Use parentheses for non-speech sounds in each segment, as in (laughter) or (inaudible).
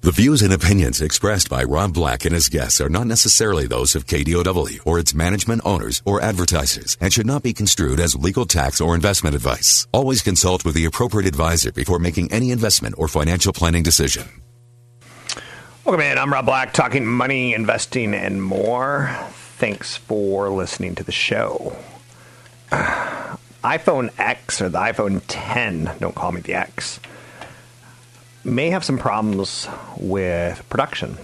The views and opinions expressed by Rob Black and his guests are not necessarily those of KDOW or its management owners or advertisers and should not be construed as legal tax or investment advice. Always consult with the appropriate advisor before making any investment or financial planning decision. Welcome in. I'm Rob Black, talking money, investing, and more. Thanks for listening to the show. (sighs) iPhone X or the iPhone 10, don't call me the X, may have some problems with production.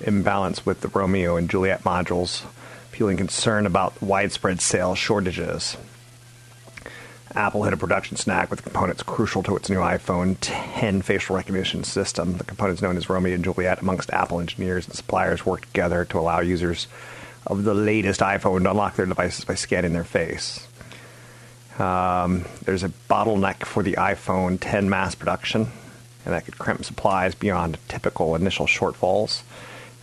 Imbalance with the Romeo and Juliet modules, fueling concern about widespread sales shortages. Apple hit a production snag with components crucial to its new iPhone 10 facial recognition system. The components known as Romeo and Juliet amongst Apple engineers and suppliers worked together to allow users of the latest iPhone to unlock their devices by scanning their face. Um, there's a bottleneck for the iPhone 10 mass production, and that could crimp supplies beyond typical initial shortfalls.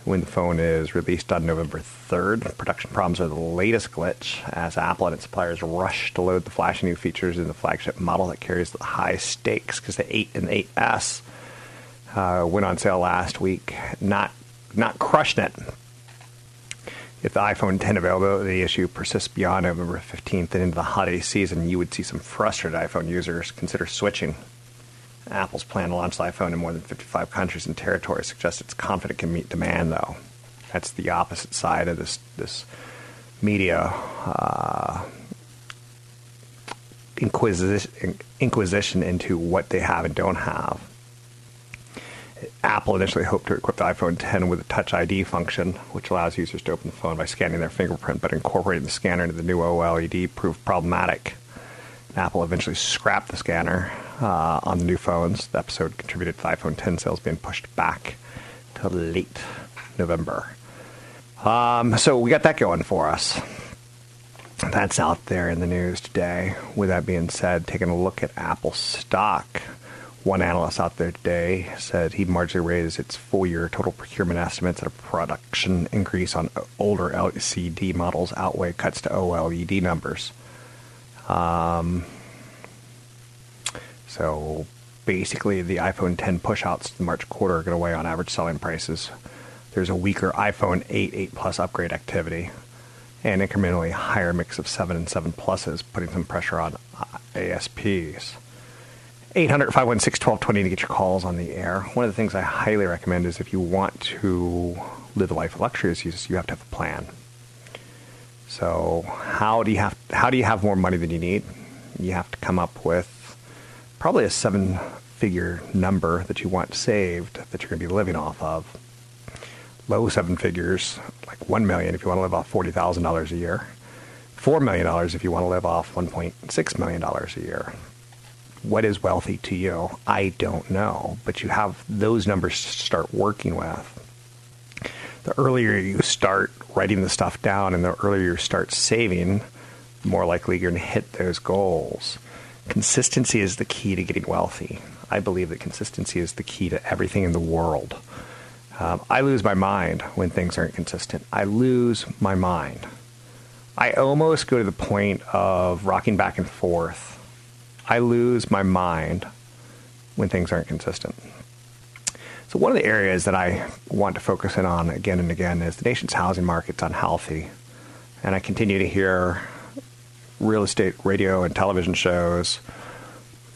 When the phone is released on November 3rd, production problems are the latest glitch as Apple and its suppliers rush to load the flashy new features in the flagship model that carries the high stakes because the 8 and the 8S uh, went on sale last week. Not not crushing it, if the iPhone 10 availability issue persists beyond November 15th and into the holiday season, you would see some frustrated iPhone users consider switching. Apple's plan to launch the iPhone in more than 55 countries and territories suggests it's confident it can meet demand, though. That's the opposite side of this this media uh, inquisition, inquisition into what they have and don't have. Apple initially hoped to equip the iPhone 10 with a Touch ID function, which allows users to open the phone by scanning their fingerprint, but incorporating the scanner into the new OLED proved problematic. Apple eventually scrapped the scanner uh, on the new phones. The episode contributed to iPhone 10 sales being pushed back to late November. Um, so we got that going for us. That's out there in the news today. With that being said, taking a look at Apple stock. One analyst out there today said he marginally raised its full year total procurement estimates at a production increase on older LCD models outweigh cuts to OLED numbers. Um, so basically, the iPhone 10 pushouts to the March quarter are going to weigh on average selling prices. There's a weaker iPhone 8, 8 Plus upgrade activity, and incrementally higher mix of 7 and 7 Pluses, putting some pressure on ASPs. 800 516 1220 to get your calls on the air. One of the things I highly recommend is if you want to live a life of luxuries, you, you have to have a plan. So how do you have how do you have more money than you need? You have to come up with probably a seven figure number that you want saved that you're going to be living off of. Low seven figures, like one million if you want to live off forty thousand dollars a year. Four million dollars if you want to live off one point six million dollars a year what is wealthy to you? I don't know. But you have those numbers to start working with. The earlier you start writing the stuff down and the earlier you start saving, the more likely you're going to hit those goals. Consistency is the key to getting wealthy. I believe that consistency is the key to everything in the world. Um, I lose my mind when things aren't consistent. I lose my mind. I almost go to the point of rocking back and forth I lose my mind when things aren't consistent. So, one of the areas that I want to focus in on again and again is the nation's housing market's unhealthy. And I continue to hear real estate radio and television shows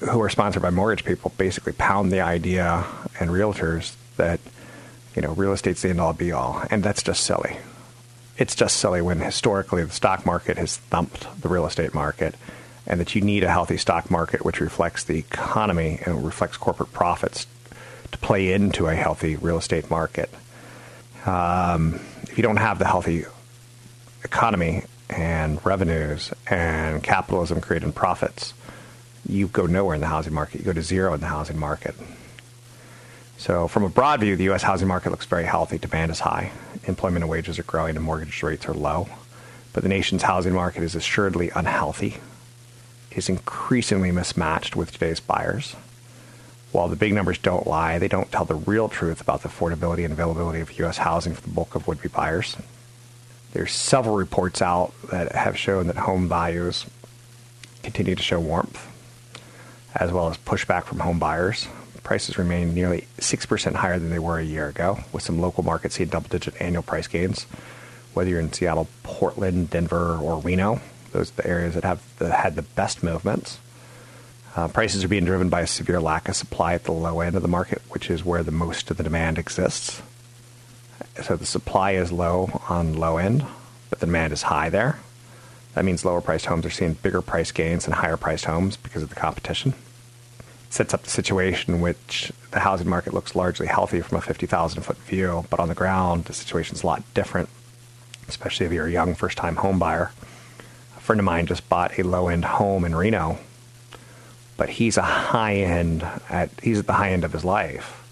who are sponsored by mortgage people basically pound the idea and realtors that you know real estate's the end all be all and that's just silly it's just silly when historically the stock market has thumped the real estate market and that you need a healthy stock market which reflects the economy and reflects corporate profits to play into a healthy real estate market. Um, if you don't have the healthy economy and revenues and capitalism creating profits, you go nowhere in the housing market. You go to zero in the housing market. So, from a broad view, the U.S. housing market looks very healthy. Demand is high, employment and wages are growing, and mortgage rates are low. But the nation's housing market is assuredly unhealthy. Is increasingly mismatched with today's buyers. While the big numbers don't lie, they don't tell the real truth about the affordability and availability of U.S. housing for the bulk of would-be buyers. There's several reports out that have shown that home values continue to show warmth, as well as pushback from home buyers. Prices remain nearly 6% higher than they were a year ago, with some local markets seeing double-digit annual price gains. Whether you're in Seattle, Portland, Denver, or Reno, those are the areas that have the, had the best movements. Uh, prices are being driven by a severe lack of supply at the low end of the market, which is where the most of the demand exists. So the supply is low on low end, but the demand is high there. That means lower priced homes are seeing bigger price gains than higher priced homes because of the competition. It sets up the situation in which the housing market looks largely healthy from a 50,000 foot view, but on the ground, the situation's a lot different, especially if you're a young first time home buyer. A friend of mine just bought a low end home in Reno, but he's a high end at he's at the high end of his life.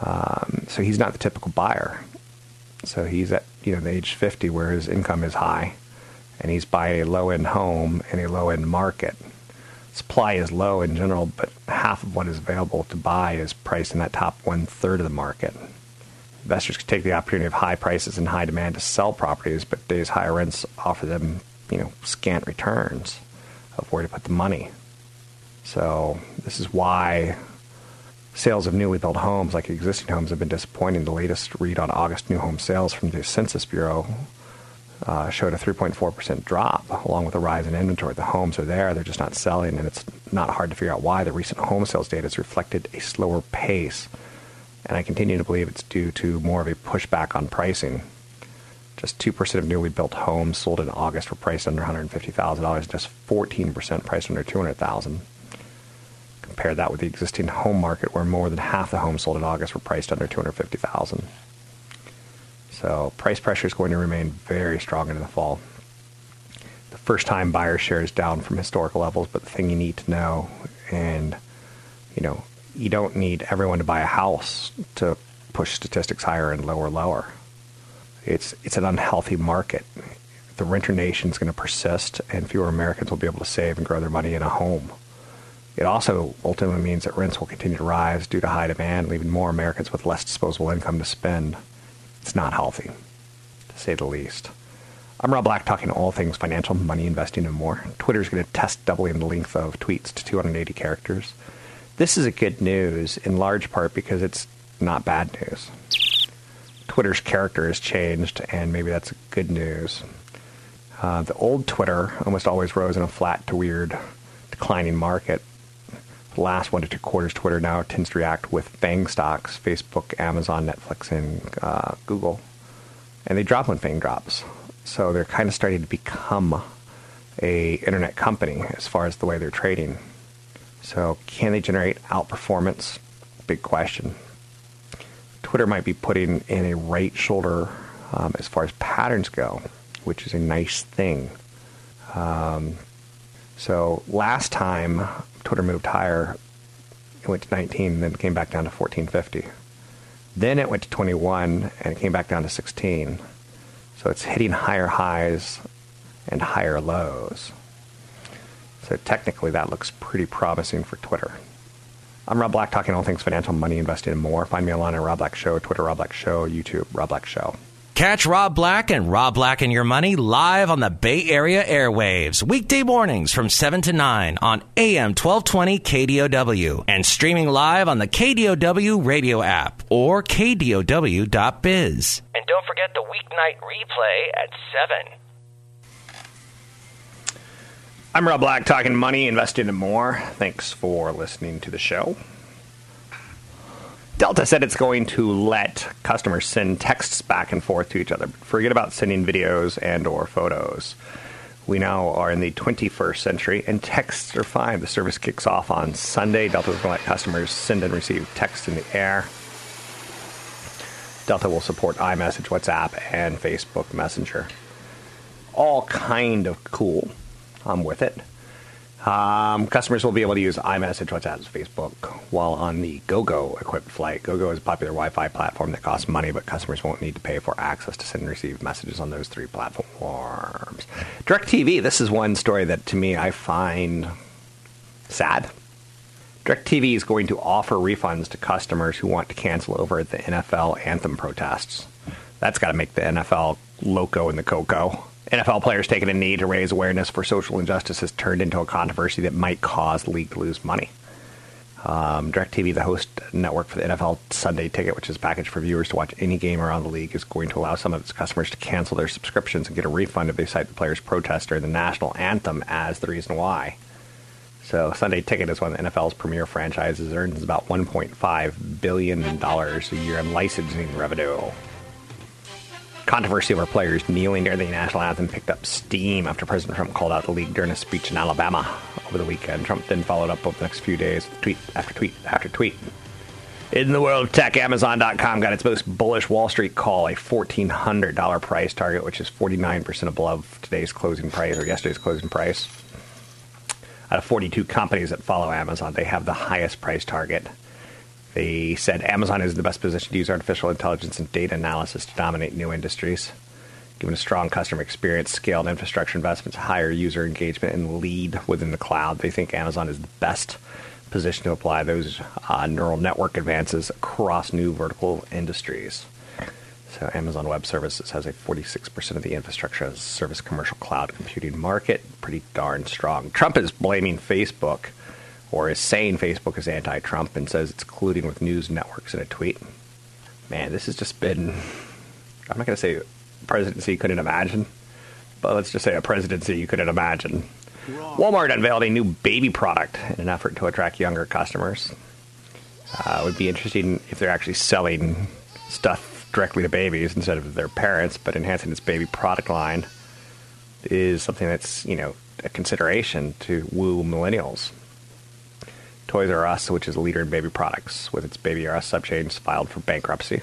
Um, so he's not the typical buyer. So he's at you know the age 50 where his income is high, and he's buying a low end home in a low end market. Supply is low in general, but half of what is available to buy is priced in that top one third of the market. Investors can take the opportunity of high prices and high demand to sell properties, but today's higher rents offer them, you know, scant returns of where to put the money. So this is why Sales of newly built homes, like existing homes, have been disappointing. The latest read on August new home sales from the Census Bureau uh, showed a 3.4% drop, along with a rise in inventory. The homes are there, they're just not selling, and it's not hard to figure out why. The recent home sales data has reflected a slower pace, and I continue to believe it's due to more of a pushback on pricing. Just 2% of newly built homes sold in August were priced under $150,000, just 14% priced under $200,000 compare that with the existing home market where more than half the homes sold in August were priced under 250,000. So price pressure is going to remain very strong into the fall. The first time buyer share is down from historical levels, but the thing you need to know and you know, you don't need everyone to buy a house to push statistics higher and lower lower. It's it's an unhealthy market. The renter nation is going to persist and fewer Americans will be able to save and grow their money in a home. It also ultimately means that rents will continue to rise due to high demand, leaving more Americans with less disposable income to spend. It's not healthy, to say the least. I'm Rob Black, talking all things financial, money, investing, and more. Twitter is going to test doubling the length of tweets to 280 characters. This is a good news in large part because it's not bad news. Twitter's character has changed, and maybe that's good news. Uh, the old Twitter almost always rose in a flat to weird declining market last one to two quarters, Twitter now tends to react with FANG stocks, Facebook, Amazon, Netflix, and uh, Google. And they drop when FANG drops. So they're kind of starting to become a internet company as far as the way they're trading. So can they generate outperformance? Big question. Twitter might be putting in a right shoulder um, as far as patterns go, which is a nice thing. Um, so last time Twitter moved higher. It went to 19, then came back down to 1450. Then it went to 21, and it came back down to 16. So it's hitting higher highs and higher lows. So technically, that looks pretty promising for Twitter. I'm Rob Black, talking all things financial, money, investing, and more. Find me online at Rob Black Show, Twitter Rob Black Show, YouTube Rob Black Show. Catch Rob Black and Rob Black and Your Money live on the Bay Area airwaves, weekday mornings from 7 to 9 on AM 1220 KDOW and streaming live on the KDOW radio app or KDOW.biz. And don't forget the weeknight replay at 7. I'm Rob Black, talking money, investing, and more. Thanks for listening to the show. Delta said it's going to let customers send texts back and forth to each other. Forget about sending videos and or photos. We now are in the 21st century, and texts are fine. The service kicks off on Sunday. Delta is going to let customers send and receive text in the air. Delta will support iMessage, WhatsApp, and Facebook Messenger. All kind of cool. I'm with it. Um, customers will be able to use iMessage, WhatsApp, and Facebook while on the GoGo equipped flight. GoGo is a popular Wi-Fi platform that costs money, but customers won't need to pay for access to send and receive messages on those three platforms. DirecTV, this is one story that to me I find sad. DirecTV is going to offer refunds to customers who want to cancel over the NFL anthem protests. That's got to make the NFL loco in the cocoa. NFL players taking a knee to raise awareness for social injustice has turned into a controversy that might cause league to lose money. Um, DirecTV, the host network for the NFL Sunday Ticket, which is a package for viewers to watch any game around the league, is going to allow some of its customers to cancel their subscriptions and get a refund if they cite the players' protest during the national anthem as the reason why. So Sunday Ticket is one of the NFL's premier franchises, earns about $1.5 billion a year in licensing revenue. Controversy over players kneeling during the national anthem picked up steam after President Trump called out the league during a speech in Alabama over the weekend. Trump then followed up over the next few days with tweet after tweet after tweet. In the world of tech, Amazon.com got its most bullish Wall Street call, a $1,400 price target, which is 49% above today's closing price or yesterday's closing price. Out of 42 companies that follow Amazon, they have the highest price target. They said Amazon is in the best position to use artificial intelligence and data analysis to dominate new industries. Given a strong customer experience, scaled infrastructure investments, higher user engagement, and lead within the cloud, they think Amazon is the best position to apply those uh, neural network advances across new vertical industries. So, Amazon Web Services has a 46% of the infrastructure as service commercial cloud computing market. Pretty darn strong. Trump is blaming Facebook or is saying Facebook is anti Trump and says it's colluding with news networks in a tweet. Man, this has just been, I'm not going to say presidency you couldn't imagine, but let's just say a presidency you couldn't imagine. Walmart unveiled a new baby product in an effort to attract younger customers. Uh, it would be interesting if they're actually selling stuff directly to babies instead of their parents, but enhancing its baby product line is something that's, you know, a consideration to woo millennials. Toys R Us, which is a leader in baby products, with its Baby R Us subchains, filed for bankruptcy.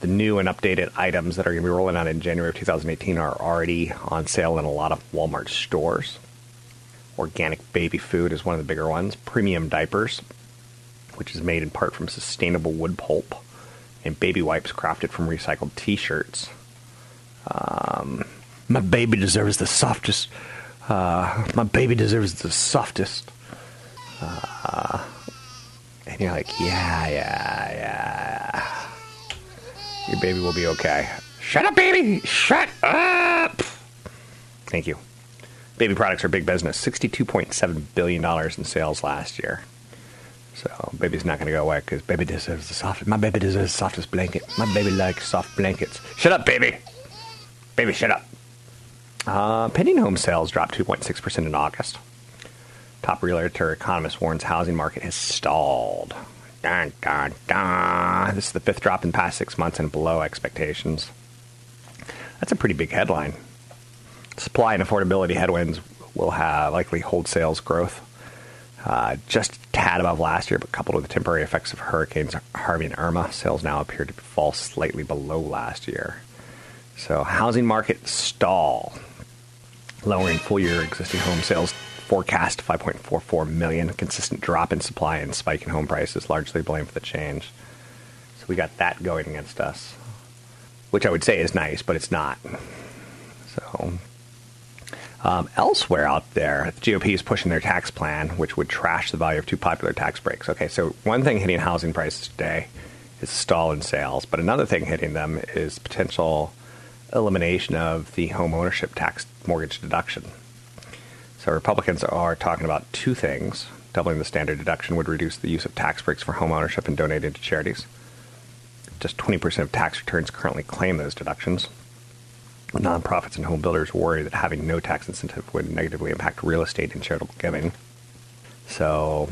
The new and updated items that are going to be rolling out in January of 2018 are already on sale in a lot of Walmart stores. Organic baby food is one of the bigger ones. Premium diapers, which is made in part from sustainable wood pulp, and baby wipes crafted from recycled T-shirts. Um, my baby deserves the softest. Uh, my baby deserves the softest uh, and you're like, yeah, yeah, yeah. Your baby will be okay. Shut up, baby! Shut up! Thank you. Baby products are big business. $62.7 billion in sales last year. So, baby's not going to go away because baby deserves the softest. My baby deserves the softest blanket. My baby likes soft blankets. Shut up, baby! Baby, shut up. Uh, pending home sales dropped 2.6% in August. Top realtor economist warns housing market has stalled. Dun, dun, dun. This is the fifth drop in the past six months and below expectations. That's a pretty big headline. Supply and affordability headwinds will have likely hold sales growth. Uh, just a tad above last year, but coupled with the temporary effects of hurricanes Harvey and Irma, sales now appear to fall slightly below last year. So, housing market stall, lowering full year existing home sales forecast 5.44 million. Consistent drop in supply and spike in home prices, largely blamed for the change. So we got that going against us, which I would say is nice, but it's not. So um, elsewhere out there, the GOP is pushing their tax plan, which would trash the value of two popular tax breaks. Okay, so one thing hitting housing prices today is stall in sales, but another thing hitting them is potential elimination of the home ownership tax mortgage deduction. So Republicans are talking about two things. Doubling the standard deduction would reduce the use of tax breaks for home ownership and donating to charities. Just 20% of tax returns currently claim those deductions. Nonprofits and home builders worry that having no tax incentive would negatively impact real estate and charitable giving. So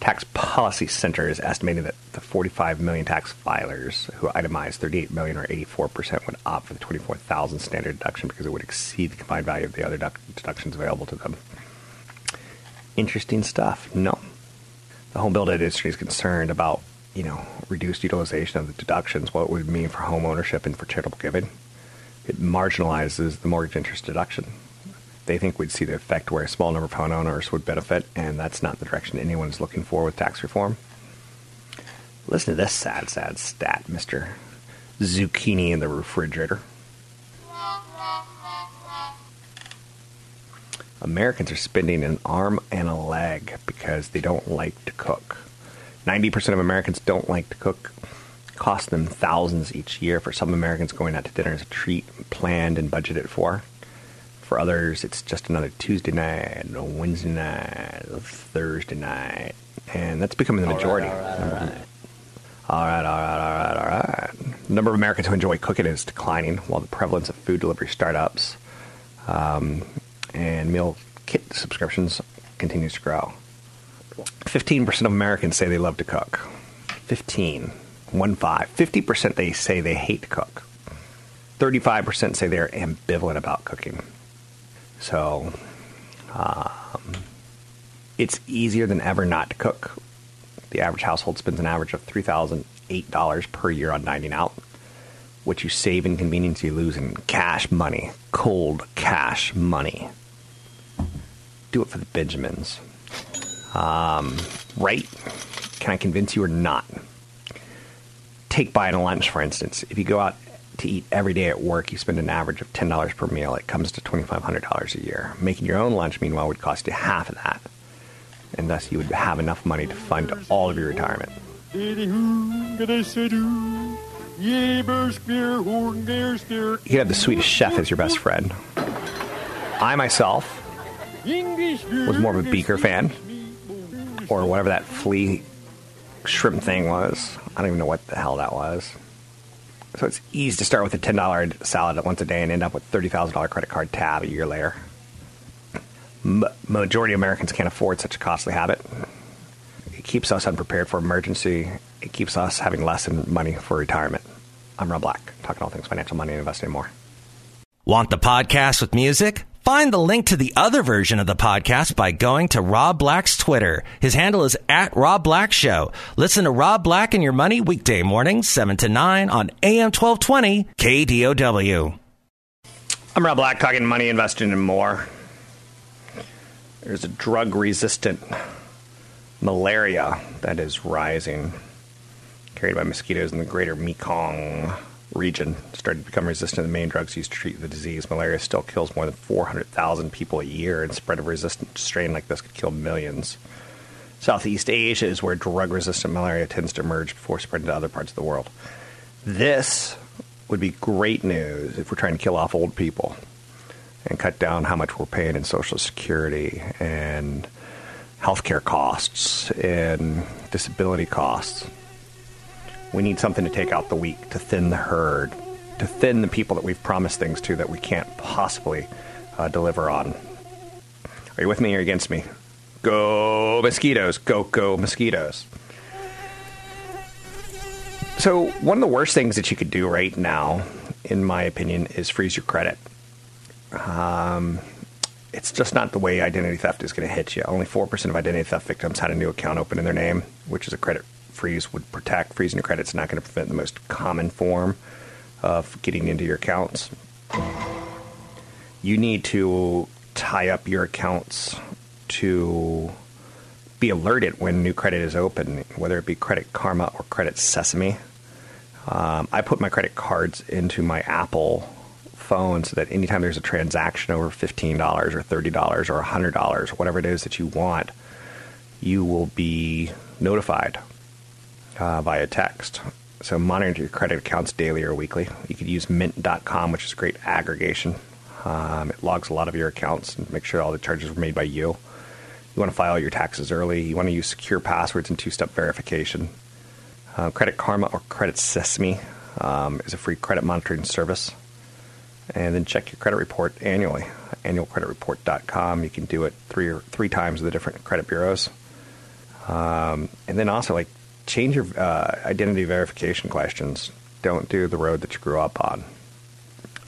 Tax Policy Center is estimating that the 45 million tax filers who itemize 38 million or 84% would opt for the 24,000 standard deduction because it would exceed the combined value of the other deductions available to them. Interesting stuff. No. The home building industry is concerned about, you know, reduced utilization of the deductions, what it would mean for home ownership and for charitable giving. It marginalizes the mortgage interest deduction. They think we'd see the effect where a small number of homeowners would benefit, and that's not the direction anyone's looking for with tax reform. Listen to this sad, sad stat, Mr. Zucchini in the refrigerator. Americans are spending an arm and a leg because they don't like to cook. 90% of Americans don't like to cook. Cost them thousands each year. For some Americans, going out to dinner is a treat planned and budgeted for. For others, it's just another Tuesday night, a Wednesday night, a Thursday night. And that's becoming the majority. All right, all right, all right. All right, all right, all right, all right. The number of Americans who enjoy cooking is declining, while the prevalence of food delivery startups um, and meal kit subscriptions continues to grow. 15% of Americans say they love to cook. 15. 1 5. 50% they say they hate to cook. 35% say they're ambivalent about cooking. So, um, it's easier than ever not to cook. The average household spends an average of $3,008 per year on dining out. What you save in convenience, you lose in cash money, cold cash money. Do it for the Benjamins. Um, right? Can I convince you or not? Take buying a lunch, for instance. If you go out to eat every day at work, you spend an average of $10 per meal. It comes to $2,500 a year. Making your own lunch, meanwhile, would cost you half of that. And thus, you would have enough money to fund all of your retirement. You have the Swedish chef as your best friend. I myself was more of a Beaker fan, or whatever that flea shrimp thing was. I don't even know what the hell that was. So it's easy to start with a $10 salad once a day and end up with $30,000 credit card tab a year later. M- majority of Americans can't afford such a costly habit. It keeps us unprepared for emergency. It keeps us having less in money for retirement. I'm Rob Black, talking all things financial, money, and investing more. Want the podcast with music? Find the link to the other version of the podcast by going to Rob Black's Twitter. His handle is at Rob Black Show. Listen to Rob Black and Your Money weekday mornings, 7 to 9 on AM 1220 KDOW. I'm Rob Black, talking money, investing, and more. There's a drug resistant malaria that is rising, carried by mosquitoes in the greater Mekong region started to become resistant to the main drugs used to treat the disease. Malaria still kills more than 400,000 people a year, and spread of a resistant strain like this could kill millions. Southeast Asia is where drug resistant malaria tends to emerge before spreading to other parts of the world. This would be great news if we're trying to kill off old people and cut down how much we're paying in Social Security and healthcare costs and disability costs. We need something to take out the weak, to thin the herd, to thin the people that we've promised things to that we can't possibly uh, deliver on. Are you with me or against me? Go mosquitoes, go, go mosquitoes. So, one of the worst things that you could do right now, in my opinion, is freeze your credit. Um, it's just not the way identity theft is going to hit you. Only 4% of identity theft victims had a new account open in their name, which is a credit freeze would protect. Freezing your credit's not going to prevent the most common form of getting into your accounts. You need to tie up your accounts to be alerted when new credit is open, whether it be Credit Karma or Credit Sesame. Um, I put my credit cards into my Apple phone so that anytime there's a transaction over $15 or $30 or $100, or whatever it is that you want, you will be notified uh, via text. So monitor your credit accounts daily or weekly. You could use Mint.com, which is a great aggregation. Um, it logs a lot of your accounts and makes sure all the charges were made by you. You want to file your taxes early. You want to use secure passwords and two-step verification. Uh, credit Karma or Credit Sesame um, is a free credit monitoring service. And then check your credit report annually. Annualcreditreport.com. You can do it three or three times with the different credit bureaus. Um, and then also like change your uh, identity verification questions. Don't do the road that you grew up on.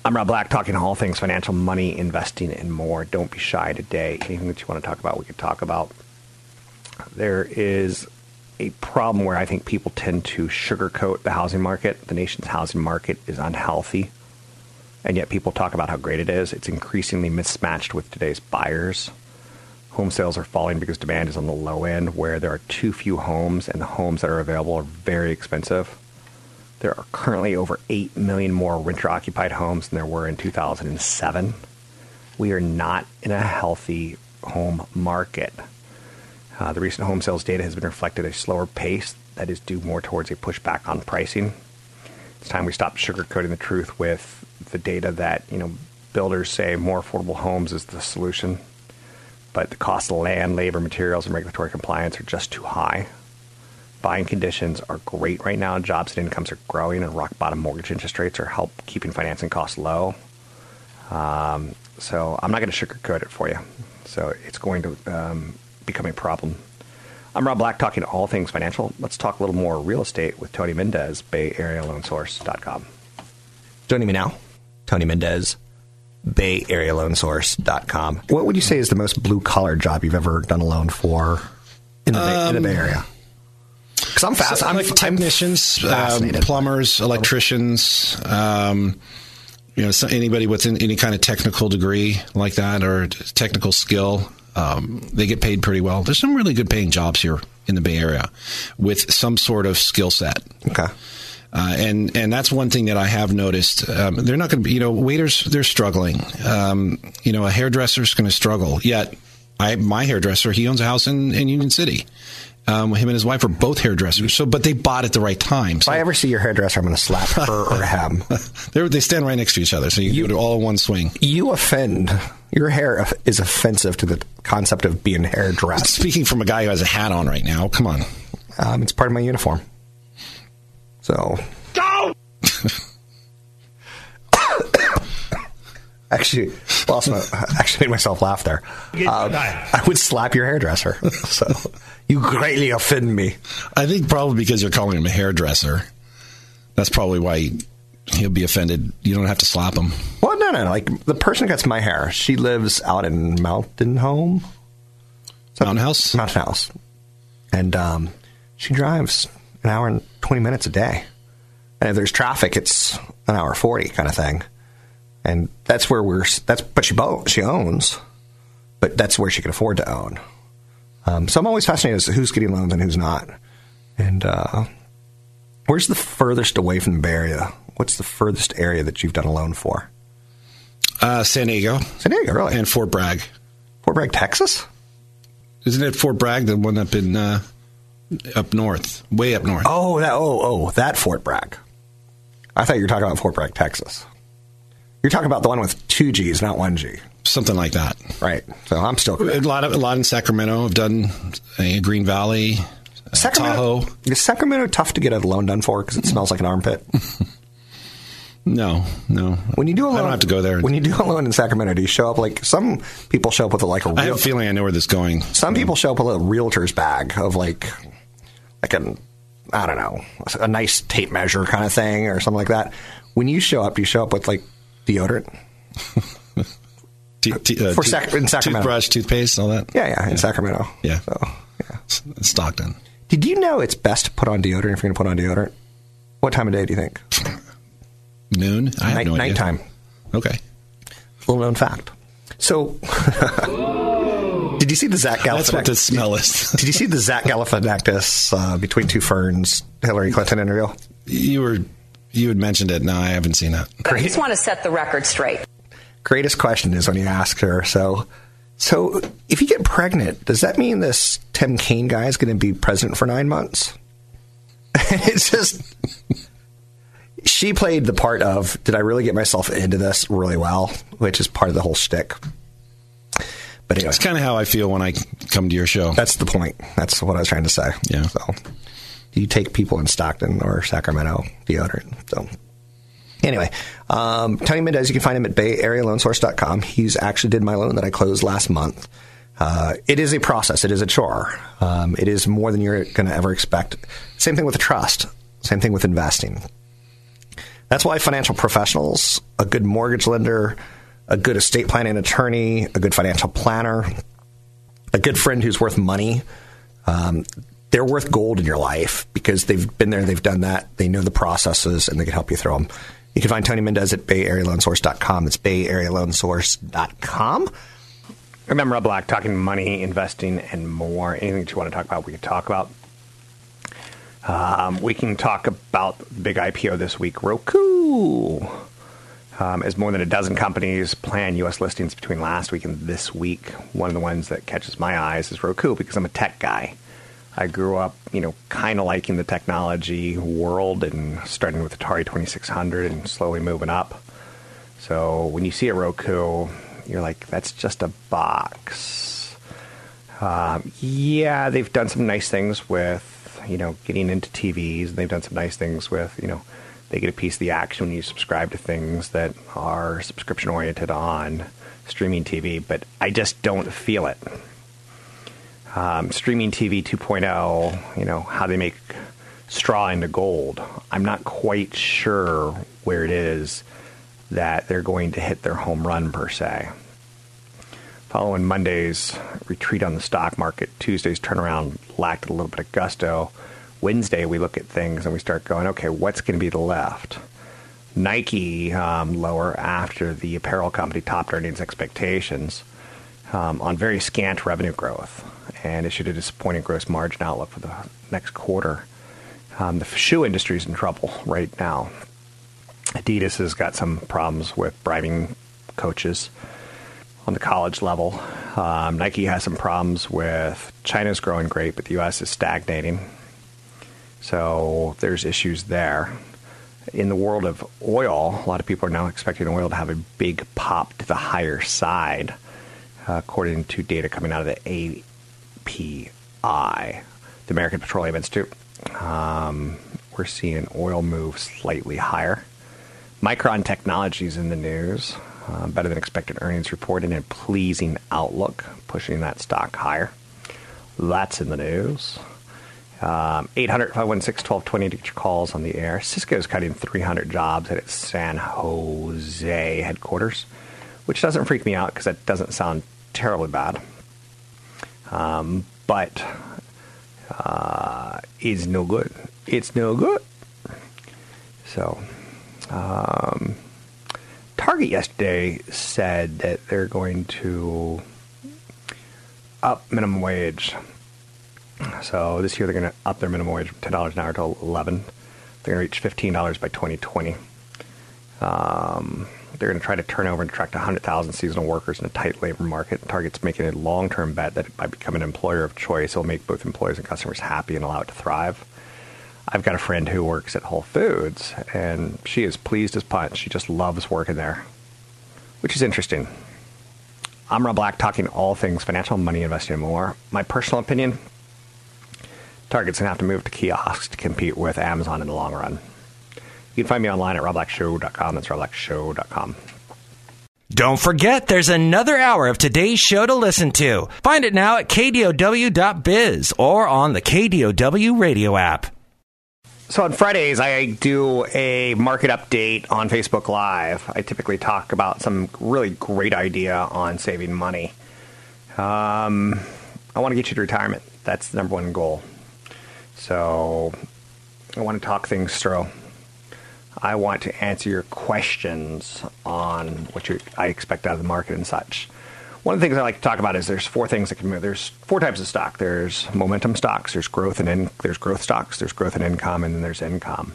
I'm Rob Black, talking all things financial, money, investing, and more. Don't be shy today. Anything that you want to talk about, we can talk about. There is a problem where I think people tend to sugarcoat the housing market. The nation's housing market is unhealthy. and yet people talk about how great it is. It's increasingly mismatched with today's buyers. Home sales are falling because demand is on the low end, where there are too few homes, and the homes that are available are very expensive. There are currently over 8 million more renter occupied homes than there were in 2007. We are not in a healthy home market. Uh, the recent home sales data has been reflected a slower pace that is due more towards a pushback on pricing. It's time we stop sugarcoating the truth with the data that you know builders say more affordable homes is the solution, but the cost of land, labor, materials, and regulatory compliance are just too high. Buying conditions are great right now. Jobs and incomes are growing, and rock bottom mortgage interest rates are help keeping financing costs low. Um, so I'm not going to sugarcoat it for you. So it's going to um, become a problem. I'm Rob Black, talking all things financial. Let's talk a little more real estate with Tony Mendez, BayAreaLoanSource.com. Joining me now, Tony Mendez, BayAreaLoanSource.com. What would you say is the most blue collar job you've ever done a loan for in the, Bay, in the Bay Area? Because I'm fast. So, I'm like technicians, um, plumbers, electricians. Um, you know, so anybody with any kind of technical degree like that or technical skill, um, they get paid pretty well. There's some really good paying jobs here in the Bay Area with some sort of skill set. Okay. Uh, and and that's one thing that I have noticed. Um, they're not going to be, you know, waiters. They're struggling. Um, you know, a hairdresser's going to struggle. Yet, I my hairdresser, he owns a house in, in Union City. Um, him and his wife are both hairdressers. So, but they bought at the right time. So if I ever see your hairdresser, I'm going to slap her or (laughs) him. they they stand right next to each other, so you, you do it all in one swing. You offend. Your hair is offensive to the concept of being hairdressed. Speaking from a guy who has a hat on right now, come on. Um, it's part of my uniform. So. Go! (coughs) actually, lost my, actually made myself laugh there. Um, I would slap your hairdresser. (laughs) so you greatly offend me. I think probably because you're calling him a hairdresser. That's probably why he'll be offended. You don't have to slap him. Well, no, no. Like the person who cuts my hair, she lives out in Mountain Home. Mountain House. Mountain House, and um, she drives an hour and twenty minutes a day. And if there's traffic, it's an hour forty kind of thing. And that's where we're. That's but she bo- she owns, but that's where she can afford to own. Um, so I'm always fascinated as to who's getting loans and who's not. And uh, where's the furthest away from the Bay Area? What's the furthest area that you've done a loan for? Uh, San Diego. San Diego, really? And Fort Bragg. Fort Bragg, Texas? Isn't it Fort Bragg, the one up in uh, up north, way up north? Oh, that oh oh that Fort Bragg. I thought you were talking about Fort Bragg, Texas. You're talking about the one with two G's, not one G. Something like that, right? So I'm still a lot of a lot in Sacramento. I've done uh, Green Valley, uh, Sacramento. Tahoe. Is Sacramento tough to get a loan done for because it smells like an armpit? (laughs) No, no. When you do a loan, I don't have to go there. When you do a loan in Sacramento, do you show up like some people show up with a, like a? Real, I have a feeling I know where this is going. Some people show up with a realtor's bag of like, like an, I don't know, a nice tape measure kind of thing or something like that. When you show up, do you show up with like deodorant? Uh, For Sac- in Sacramento. toothbrush, toothpaste, all that. Yeah, yeah, in Sacramento. Yeah. So, yeah. Stockton. Did you know it's best to put on deodorant if you're going to put on deodorant? What time of day do you think? (laughs) Noon. I have Night, no idea. nighttime. Okay. Little known fact. So, (laughs) did you see the Zach Galifianakis? That's what the smell is. (laughs) did you see the Zach Galifianakis uh, between two ferns Hillary Clinton interview? You were you had mentioned it. No, I haven't seen that. I just want to set the record straight. Greatest question is when you ask her. So, so if you get pregnant, does that mean this Tim Kaine guy is going to be president for nine months? (laughs) it's just she played the part of did I really get myself into this really well, which is part of the whole shtick. But anyway, It's kind of how I feel when I come to your show. that's the point. That's what I was trying to say. Yeah. So, you take people in Stockton or Sacramento deodorant? So, anyway, um, Tony Mendez, you can find him at BayAreaLoanSource.com. He's actually did my loan that I closed last month. Uh, it is a process. It is a chore. Um, it is more than you're going to ever expect. Same thing with a trust. Same thing with investing. That's why financial professionals, a good mortgage lender, a good estate planning attorney, a good financial planner, a good friend who's worth money, um, they're worth gold in your life because they've been there, they've done that, they know the processes, and they can help you through them. You can find Tony Mendez at bayarealoansource.com. It's bayarealoansource.com. Remember, Rob Black talking money, investing, and more. Anything that you want to talk about, we can talk about. Um, we can talk about big IPO this week, Roku. Um, as more than a dozen companies plan U.S. listings between last week and this week. One of the ones that catches my eyes is Roku because I'm a tech guy. I grew up, you know, kind of liking the technology world and starting with Atari 2600 and slowly moving up. So when you see a Roku, you're like, that's just a box. Um, yeah, they've done some nice things with, you know, getting into TVs. and They've done some nice things with, you know, they get a piece of the action when you subscribe to things that are subscription oriented on streaming TV, but I just don't feel it. Um, streaming TV 2.0, you know, how they make straw into gold. I'm not quite sure where it is that they're going to hit their home run per se. Following Monday's retreat on the stock market, Tuesday's turnaround lacked a little bit of gusto. Wednesday, we look at things and we start going, okay, what's going to be the left? Nike um, lower after the apparel company topped earnings expectations um, on very scant revenue growth and issued a disappointing gross margin outlook for the next quarter. Um, the shoe industry is in trouble right now. Adidas has got some problems with bribing coaches on the college level. Um, Nike has some problems with China's growing great, but the U.S. is stagnating. So there's issues there. In the world of oil, a lot of people are now expecting oil to have a big pop to the higher side, according to data coming out of the API, the American Petroleum Institute. Um, we're seeing oil move slightly higher. Micron Technologies in the news. Uh, better than expected earnings report and a pleasing outlook, pushing that stock higher. That's in the news. Um, 800 516 1220 to get your calls on the air. Cisco is cutting 300 jobs at its San Jose headquarters, which doesn't freak me out because that doesn't sound terribly bad. Um, but uh, it's no good. It's no good. So, um, Target yesterday said that they're going to up minimum wage. So this year they're going to up their minimum wage from ten dollars an hour to eleven. They're going to reach fifteen dollars by 2020. Um, they're going to try to turn over and attract 100,000 seasonal workers in a tight labor market. Target's making a long-term bet that by becoming an employer of choice, it'll make both employees and customers happy and allow it to thrive. I've got a friend who works at Whole Foods, and she is pleased as punch. She just loves working there, which is interesting. I'm Rob Black, talking all things financial, money, investing, and more. My personal opinion Target's going to have to move to kiosks to compete with Amazon in the long run. You can find me online at robblackshow.com. That's robblackshow.com. Don't forget, there's another hour of today's show to listen to. Find it now at kdow.biz or on the KDOW radio app. So on Fridays, I do a market update on Facebook Live. I typically talk about some really great idea on saving money. Um, I want to get you to retirement. That's the number one goal. So I want to talk things through. I want to answer your questions on what you, I expect out of the market and such. One of the things I like to talk about is there's four things that can move. There's four types of stock. There's momentum stocks. There's growth and in, there's growth stocks. There's growth and income, and then there's income.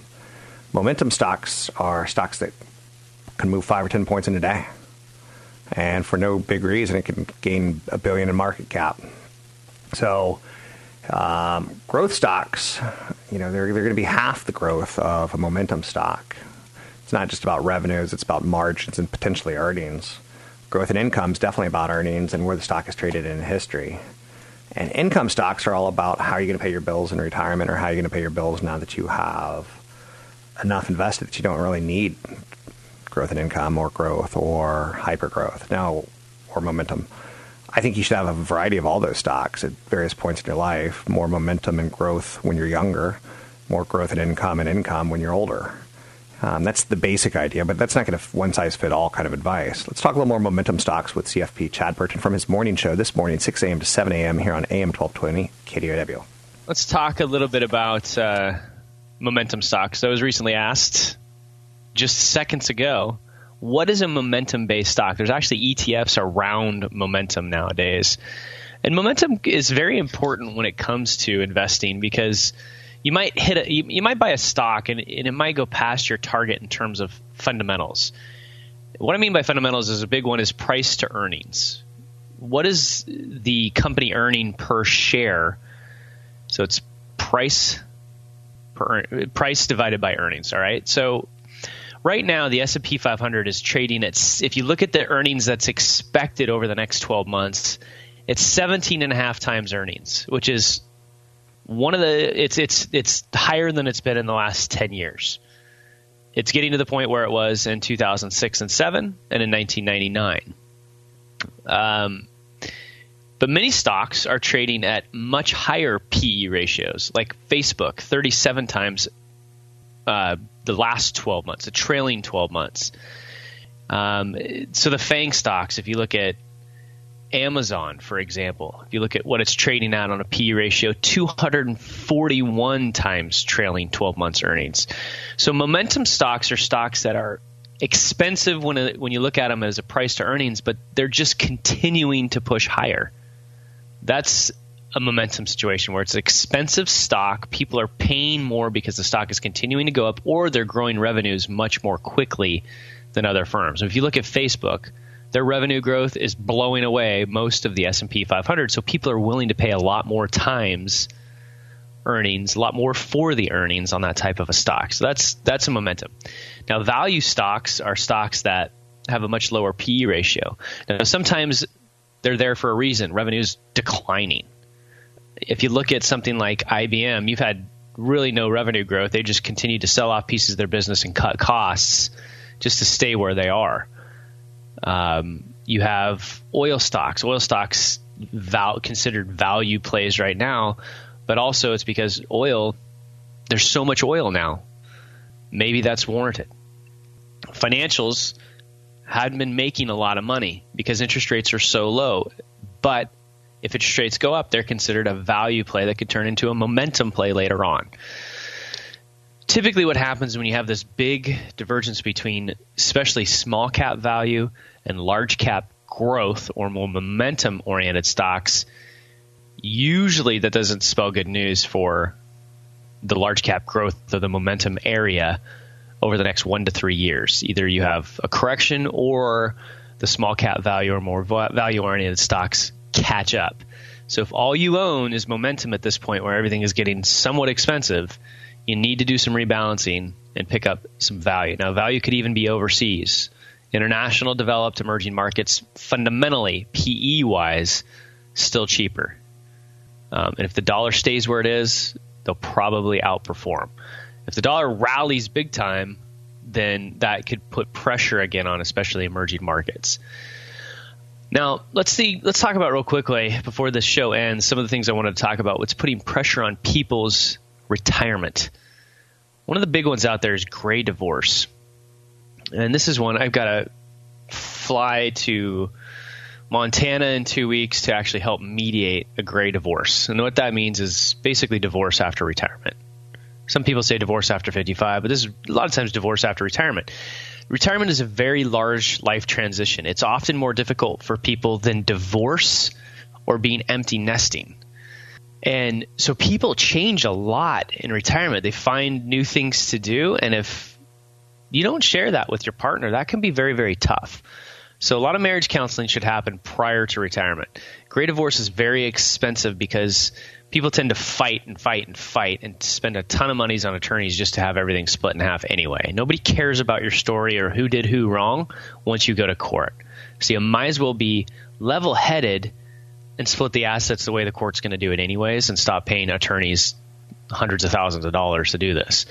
Momentum stocks are stocks that can move five or ten points in a day, and for no big reason, it can gain a billion in market cap. So, um, growth stocks, you know, they're they're going to be half the growth of a momentum stock. It's not just about revenues; it's about margins and potentially earnings growth in income is definitely about earnings and where the stock is traded in history. And income stocks are all about how you're going to pay your bills in retirement or how you're going to pay your bills now that you have enough invested that you don't really need growth in income or growth or hyper growth now or momentum. I think you should have a variety of all those stocks at various points in your life. More momentum and growth when you're younger, more growth in income and income when you're older. Um, that's the basic idea, but that's not going to one size fit all kind of advice. Let's talk a little more momentum stocks with CFP Chad Burton from his morning show this morning, 6 a.m. to 7 a.m. here on AM 1220 KDOW. Let's talk a little bit about uh, momentum stocks. I was recently asked just seconds ago, what is a momentum based stock? There's actually ETFs around momentum nowadays. And momentum is very important when it comes to investing because you might hit a, you, you might buy a stock and, and it might go past your target in terms of fundamentals. What I mean by fundamentals is a big one is price to earnings. What is the company earning per share? So it's price per price divided by earnings. All right. So right now the S&P 500 is trading at if you look at the earnings that's expected over the next 12 months it's 17 and a half times earnings which is one of the it's it's it's higher than it's been in the last 10 years. It's getting to the point where it was in 2006 and 7 and in 1999 um, but many stocks are trading at much higher PE ratios, like Facebook, 37 times uh, the last 12 months, the trailing 12 months. Um, so the FANG stocks, if you look at Amazon, for example, if you look at what it's trading at on a PE ratio, 241 times trailing 12 months earnings. So momentum stocks are stocks that are expensive when when you look at them as a price to earnings, but they're just continuing to push higher. That's a momentum situation where it's an expensive stock. People are paying more because the stock is continuing to go up, or they're growing revenues much more quickly than other firms. If you look at Facebook, their revenue growth is blowing away most of the S&P 500, so people are willing to pay a lot more times earnings, a lot more for the earnings on that type of a stock. So that's that's a momentum. Now, value stocks are stocks that have a much lower PE ratio. Now, sometimes they're there for a reason. Revenue's declining if you look at something like IBM, you've had really no revenue growth. They just continue to sell off pieces of their business and cut costs just to stay where they are. Um, you have oil stocks. Oil stocks val- considered value plays right now, but also it's because oil. There's so much oil now. Maybe that's warranted. Financials hadn't been making a lot of money because interest rates are so low, but if interest rates go up, they're considered a value play that could turn into a momentum play later on. Typically, what happens when you have this big divergence between especially small cap value and large cap growth or more momentum oriented stocks, usually that doesn't spell good news for the large cap growth of the momentum area over the next one to three years. Either you have a correction or the small cap value or more value oriented stocks catch up. So if all you own is momentum at this point where everything is getting somewhat expensive, you need to do some rebalancing and pick up some value. Now, value could even be overseas. International, developed, emerging markets, fundamentally, PE wise, still cheaper. Um, and if the dollar stays where it is, they'll probably outperform. If the dollar rallies big time, then that could put pressure again on especially emerging markets. Now, let's see. Let's talk about real quickly before this show ends. Some of the things I wanted to talk about. What's putting pressure on people's retirement? One of the big ones out there is gray divorce, and this is one I've got to fly to Montana in two weeks to actually help mediate a gray divorce. And what that means is basically divorce after retirement. Some people say divorce after 55, but this is a lot of times divorce after retirement retirement is a very large life transition. It's often more difficult for people than divorce or being empty nesting. And so people change a lot in retirement. They find new things to do. And if you don't share that with your partner, that can be very, very tough. So a lot of marriage counseling should happen prior to retirement. Gray divorce is very expensive because people tend to fight and fight and fight and spend a ton of monies on attorneys just to have everything split in half anyway. Nobody cares about your story or who did who wrong once you go to court. So you might as well be level headed and split the assets the way the court's going to do it anyways and stop paying attorneys hundreds of thousands of dollars to do this.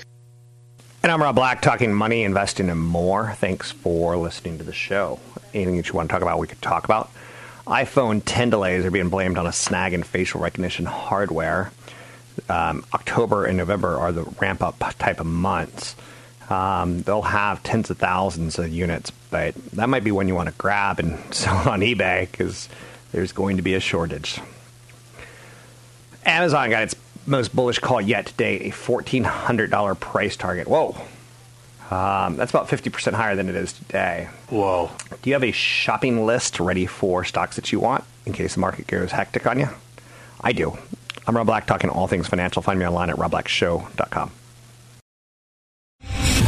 And I'm Rob Black, talking money, investing, and more. Thanks for listening to the show. Anything that you want to talk about, we could talk about iPhone 10 delays are being blamed on a snag in facial recognition hardware. Um, October and November are the ramp up type of months. Um, they'll have tens of thousands of units, but that might be one you want to grab and (laughs) sell on eBay because there's going to be a shortage. Amazon got its most bullish call yet today, a $1,400 price target. Whoa. Um, that's about 50% higher than it is today. Whoa. Do you have a shopping list ready for stocks that you want in case the market goes hectic on you? I do. I'm Rob Black, talking all things financial. Find me online at robblackshow.com.